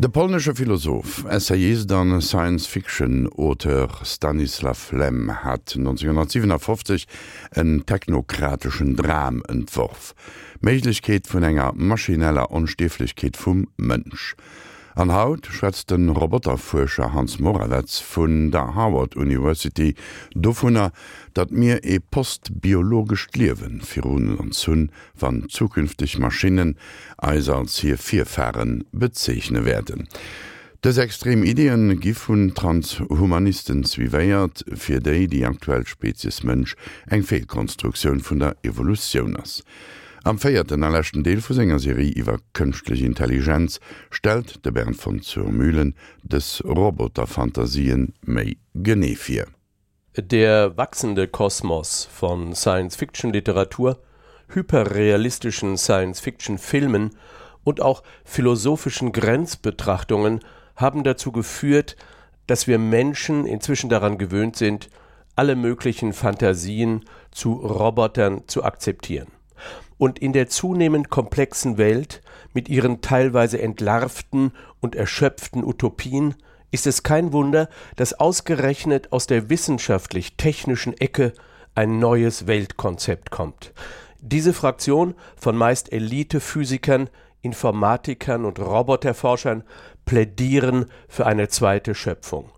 De polnesche Philosoph, Essayist an Science-Fiction-Oauteur Stanislav Lem hat 1957 en technokratischen Dram entworf. Meiglichkeet vun enger maschineller Unsteflichkeit vum Mënsch. An Haut schwätzt den Roboterfuscher Hans Morawetz vun der Harvard University dofunner, dat mir e postbiologisch Liwen firrunen an zunn wann zukünftig Maschinen eiser als hier vierfären bezeichne werden. Des extrem Ideenn gif vun Transhumanisten zwieéiert fir déi die aktuell Spezies Mënsch eng Fehlkonstruktion vun der Evolution ass. Am feierten erlächten Deel vu Sängerserie iwwer kënchtliche Intelligenz stel de Bern von zur Mühlen des Roboterfantasien méi Genefir. Der wachsende Kosmos von Science-Fiction-Literatur, hyperrealistischen Science-Fiction-Filmen und auch philosophischen Grenzbetrachtungen haben dazu geführt, dass wir Menschen inzwischen daran gewöhnt sind, alle möglichen Fantasien zu Robotern zu akzeptieren und in der zunehmend komplexen Welt mit ihren teilweise entlarvten und erschöpften Utopien ist es kein Wunder, dass ausgerechnet aus der wissenschaftlich technischen Ecke ein neues Weltkonzept kommt. Diese Fraktion von meist Elitephysikern, Informatikern und Roboterforschern plädieren für eine zweite Schöpfung.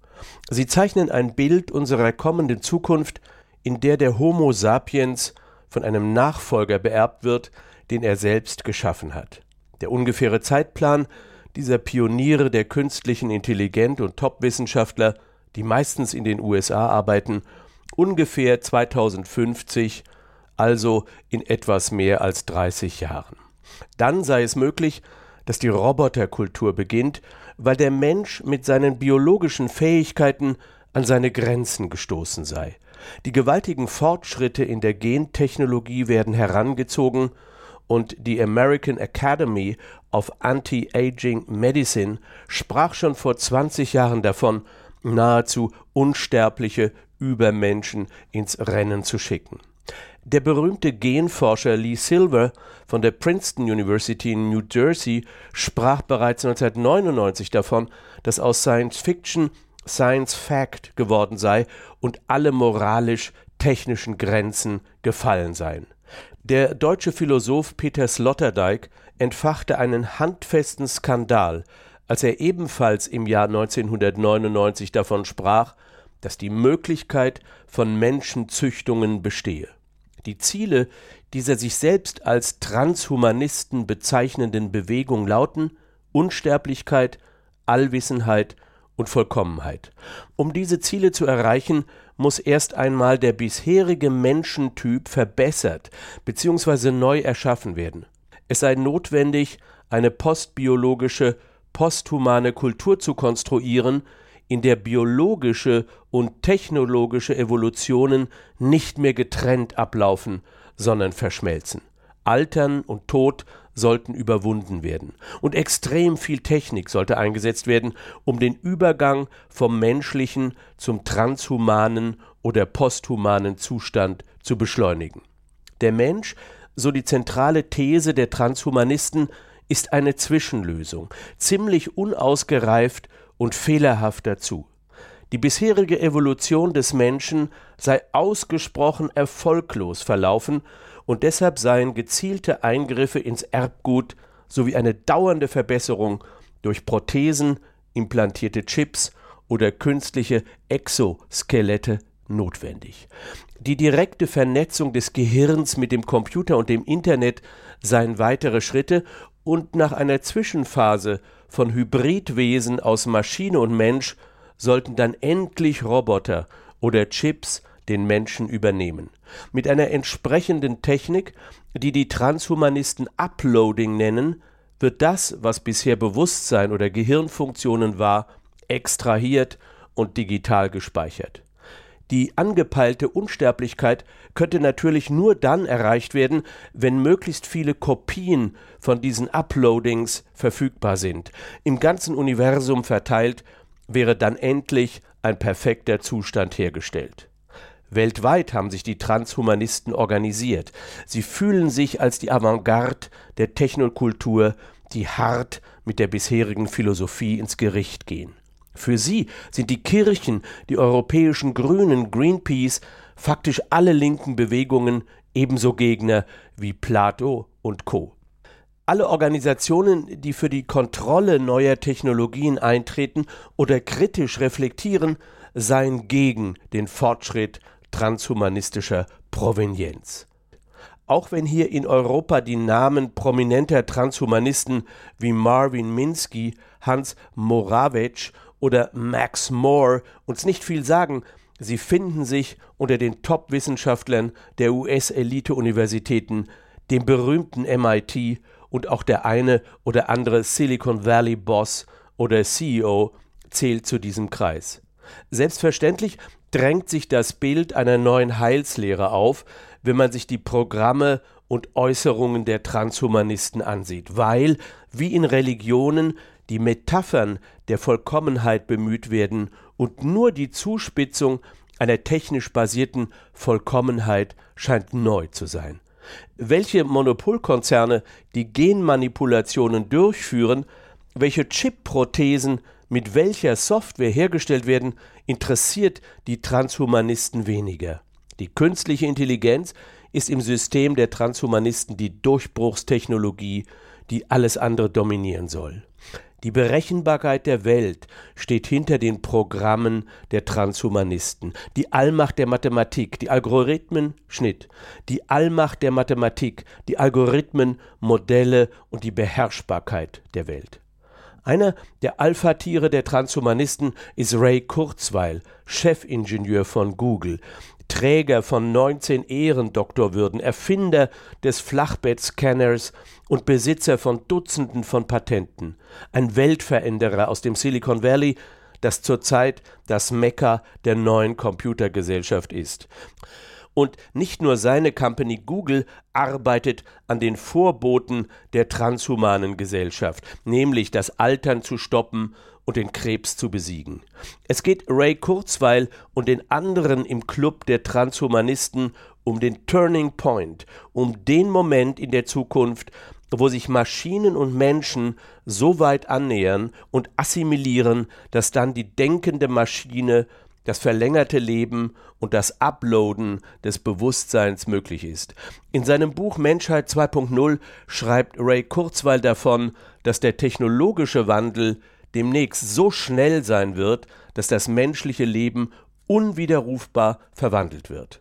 Sie zeichnen ein Bild unserer kommenden Zukunft, in der der Homo sapiens von einem Nachfolger beerbt wird, den er selbst geschaffen hat. Der ungefähre Zeitplan dieser Pioniere der künstlichen Intelligenz und Top-Wissenschaftler, die meistens in den USA arbeiten, ungefähr 2050, also in etwas mehr als 30 Jahren. Dann sei es möglich, dass die Roboterkultur beginnt, weil der Mensch mit seinen biologischen Fähigkeiten an seine Grenzen gestoßen sei. Die gewaltigen Fortschritte in der Gentechnologie werden herangezogen und die American Academy of Anti-Aging Medicine sprach schon vor 20 Jahren davon, nahezu unsterbliche Übermenschen ins Rennen zu schicken. Der berühmte Genforscher Lee Silver von der Princeton University in New Jersey sprach bereits 1999 davon, dass aus Science Fiction Science Fact geworden sei und alle moralisch-technischen Grenzen gefallen seien. Der deutsche Philosoph Peter Sloterdijk entfachte einen handfesten Skandal, als er ebenfalls im Jahr 1999 davon sprach, dass die Möglichkeit von Menschenzüchtungen bestehe. Die Ziele dieser sich selbst als Transhumanisten bezeichnenden Bewegung lauten Unsterblichkeit, Allwissenheit und Vollkommenheit. Um diese Ziele zu erreichen, muss erst einmal der bisherige Menschentyp verbessert bzw. neu erschaffen werden. Es sei notwendig, eine postbiologische, posthumane Kultur zu konstruieren, in der biologische und technologische Evolutionen nicht mehr getrennt ablaufen, sondern verschmelzen. Altern und Tod sollten überwunden werden. Und extrem viel Technik sollte eingesetzt werden, um den Übergang vom menschlichen zum transhumanen oder posthumanen Zustand zu beschleunigen. Der Mensch, so die zentrale These der Transhumanisten, ist eine Zwischenlösung, ziemlich unausgereift und fehlerhaft dazu. Die bisherige Evolution des Menschen sei ausgesprochen erfolglos verlaufen und deshalb seien gezielte Eingriffe ins Erbgut sowie eine dauernde Verbesserung durch Prothesen, implantierte Chips oder künstliche Exoskelette notwendig. Die direkte Vernetzung des Gehirns mit dem Computer und dem Internet seien weitere Schritte und nach einer Zwischenphase von Hybridwesen aus Maschine und Mensch sollten dann endlich Roboter oder Chips den Menschen übernehmen. Mit einer entsprechenden Technik, die die Transhumanisten Uploading nennen, wird das, was bisher Bewusstsein oder Gehirnfunktionen war, extrahiert und digital gespeichert. Die angepeilte Unsterblichkeit könnte natürlich nur dann erreicht werden, wenn möglichst viele Kopien von diesen Uploadings verfügbar sind. Im ganzen Universum verteilt wäre dann endlich ein perfekter Zustand hergestellt. Weltweit haben sich die Transhumanisten organisiert. Sie fühlen sich als die Avantgarde der Technokultur, die hart mit der bisherigen Philosophie ins Gericht gehen. Für sie sind die Kirchen, die europäischen Grünen, Greenpeace, faktisch alle linken Bewegungen ebenso Gegner wie Plato und Co. Alle Organisationen, die für die Kontrolle neuer Technologien eintreten oder kritisch reflektieren, seien gegen den Fortschritt transhumanistischer Provenienz. Auch wenn hier in Europa die Namen prominenter Transhumanisten wie Marvin Minsky, Hans Morawetsch oder Max Moore uns nicht viel sagen, sie finden sich unter den Top-Wissenschaftlern der US-Elite-Universitäten, dem berühmten MIT und auch der eine oder andere Silicon Valley Boss oder CEO zählt zu diesem Kreis. Selbstverständlich drängt sich das Bild einer neuen Heilslehre auf, wenn man sich die Programme und Äußerungen der Transhumanisten ansieht, weil, wie in Religionen, die Metaphern der Vollkommenheit bemüht werden und nur die Zuspitzung einer technisch basierten Vollkommenheit scheint neu zu sein. Welche Monopolkonzerne die Genmanipulationen durchführen, welche Chip-Prothesen mit welcher Software hergestellt werden, interessiert die Transhumanisten weniger. Die künstliche Intelligenz ist im System der Transhumanisten die Durchbruchstechnologie, die alles andere dominieren soll. Die Berechenbarkeit der Welt steht hinter den Programmen der Transhumanisten. Die Allmacht der Mathematik, die Algorithmen, Schnitt. Die Allmacht der Mathematik, die Algorithmen, Modelle und die Beherrschbarkeit der Welt. Einer der Alpha-Tiere der Transhumanisten ist Ray Kurzweil, Chefingenieur von Google, Träger von 19 Ehrendoktorwürden, Erfinder des Flachbettscanners und Besitzer von Dutzenden von Patenten, ein Weltveränderer aus dem Silicon Valley, das zurzeit das Mekka der neuen Computergesellschaft ist. Und nicht nur seine Company Google arbeitet an den Vorboten der transhumanen Gesellschaft, nämlich das Altern zu stoppen und den Krebs zu besiegen. Es geht Ray Kurzweil und den anderen im Club der Transhumanisten um den Turning Point, um den Moment in der Zukunft, wo sich Maschinen und Menschen so weit annähern und assimilieren, dass dann die denkende Maschine das verlängerte Leben und das Uploaden des Bewusstseins möglich ist. In seinem Buch Menschheit 2.0 schreibt Ray Kurzweil davon, dass der technologische Wandel demnächst so schnell sein wird, dass das menschliche Leben unwiderrufbar verwandelt wird.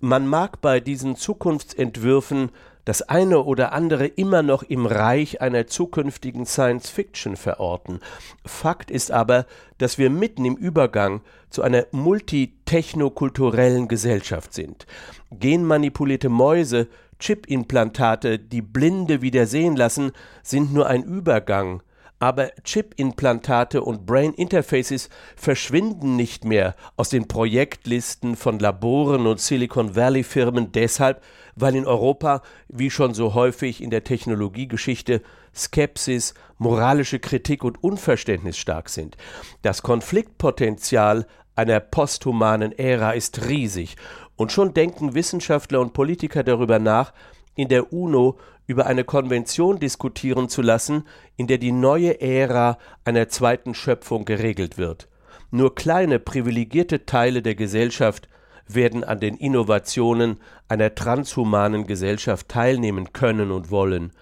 Man mag bei diesen Zukunftsentwürfen das eine oder andere immer noch im Reich einer zukünftigen Science Fiction verorten. Fakt ist aber, dass wir mitten im Übergang zu einer multitechnokulturellen Gesellschaft sind. Genmanipulierte Mäuse, Chipimplantate, die Blinde wieder sehen lassen, sind nur ein Übergang aber Chip-Implantate und Brain Interfaces verschwinden nicht mehr aus den Projektlisten von Laboren und Silicon Valley Firmen deshalb, weil in Europa, wie schon so häufig in der Technologiegeschichte, Skepsis, moralische Kritik und Unverständnis stark sind. Das Konfliktpotenzial einer posthumanen Ära ist riesig, und schon denken Wissenschaftler und Politiker darüber nach, in der UNO über eine Konvention diskutieren zu lassen, in der die neue Ära einer zweiten Schöpfung geregelt wird. Nur kleine privilegierte Teile der Gesellschaft werden an den Innovationen einer transhumanen Gesellschaft teilnehmen können und wollen.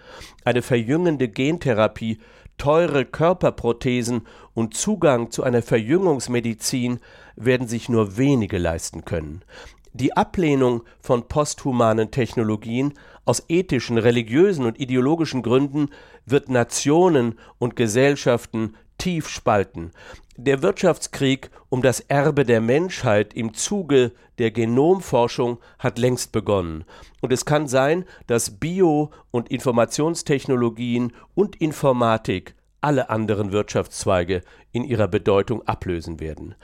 Eine verjüngende Gentherapie, teure Körperprothesen und Zugang zu einer Verjüngungsmedizin werden sich nur wenige leisten können. Die Ablehnung von posthumanen Technologien aus ethischen, religiösen und ideologischen Gründen wird Nationen und Gesellschaften tief spalten. Der Wirtschaftskrieg um das Erbe der Menschheit im Zuge der Genomforschung hat längst begonnen. Und es kann sein, dass Bio- und Informationstechnologien und Informatik alle anderen Wirtschaftszweige in ihrer Bedeutung ablösen werden.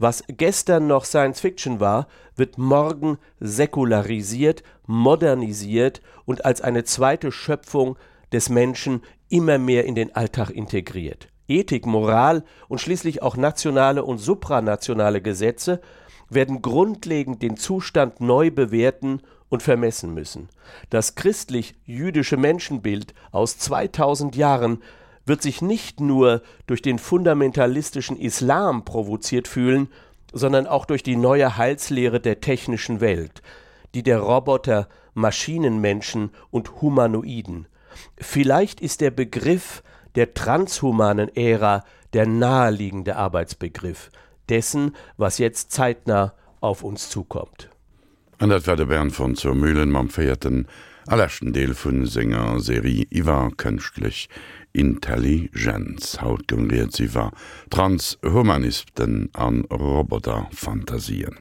Was gestern noch Science Fiction war, wird morgen säkularisiert, modernisiert und als eine zweite Schöpfung des Menschen immer mehr in den Alltag integriert. Ethik, Moral und schließlich auch nationale und supranationale Gesetze werden grundlegend den Zustand neu bewerten und vermessen müssen. Das christlich-jüdische Menschenbild aus 2000 Jahren wird sich nicht nur durch den fundamentalistischen Islam provoziert fühlen, sondern auch durch die neue Heilslehre der technischen Welt, die der Roboter, Maschinenmenschen und Humanoiden. Vielleicht ist der Begriff der transhumanen Ära der naheliegende Arbeitsbegriff dessen, was jetzt zeitnah auf uns zukommt. An dat werde Bern von zur Mühlen mam feierten allerchten Deel vun Sänger Serie Iwa kënchtlich Intelligenz haut jongiert sie war Transhumanisten an Roboterfantasien.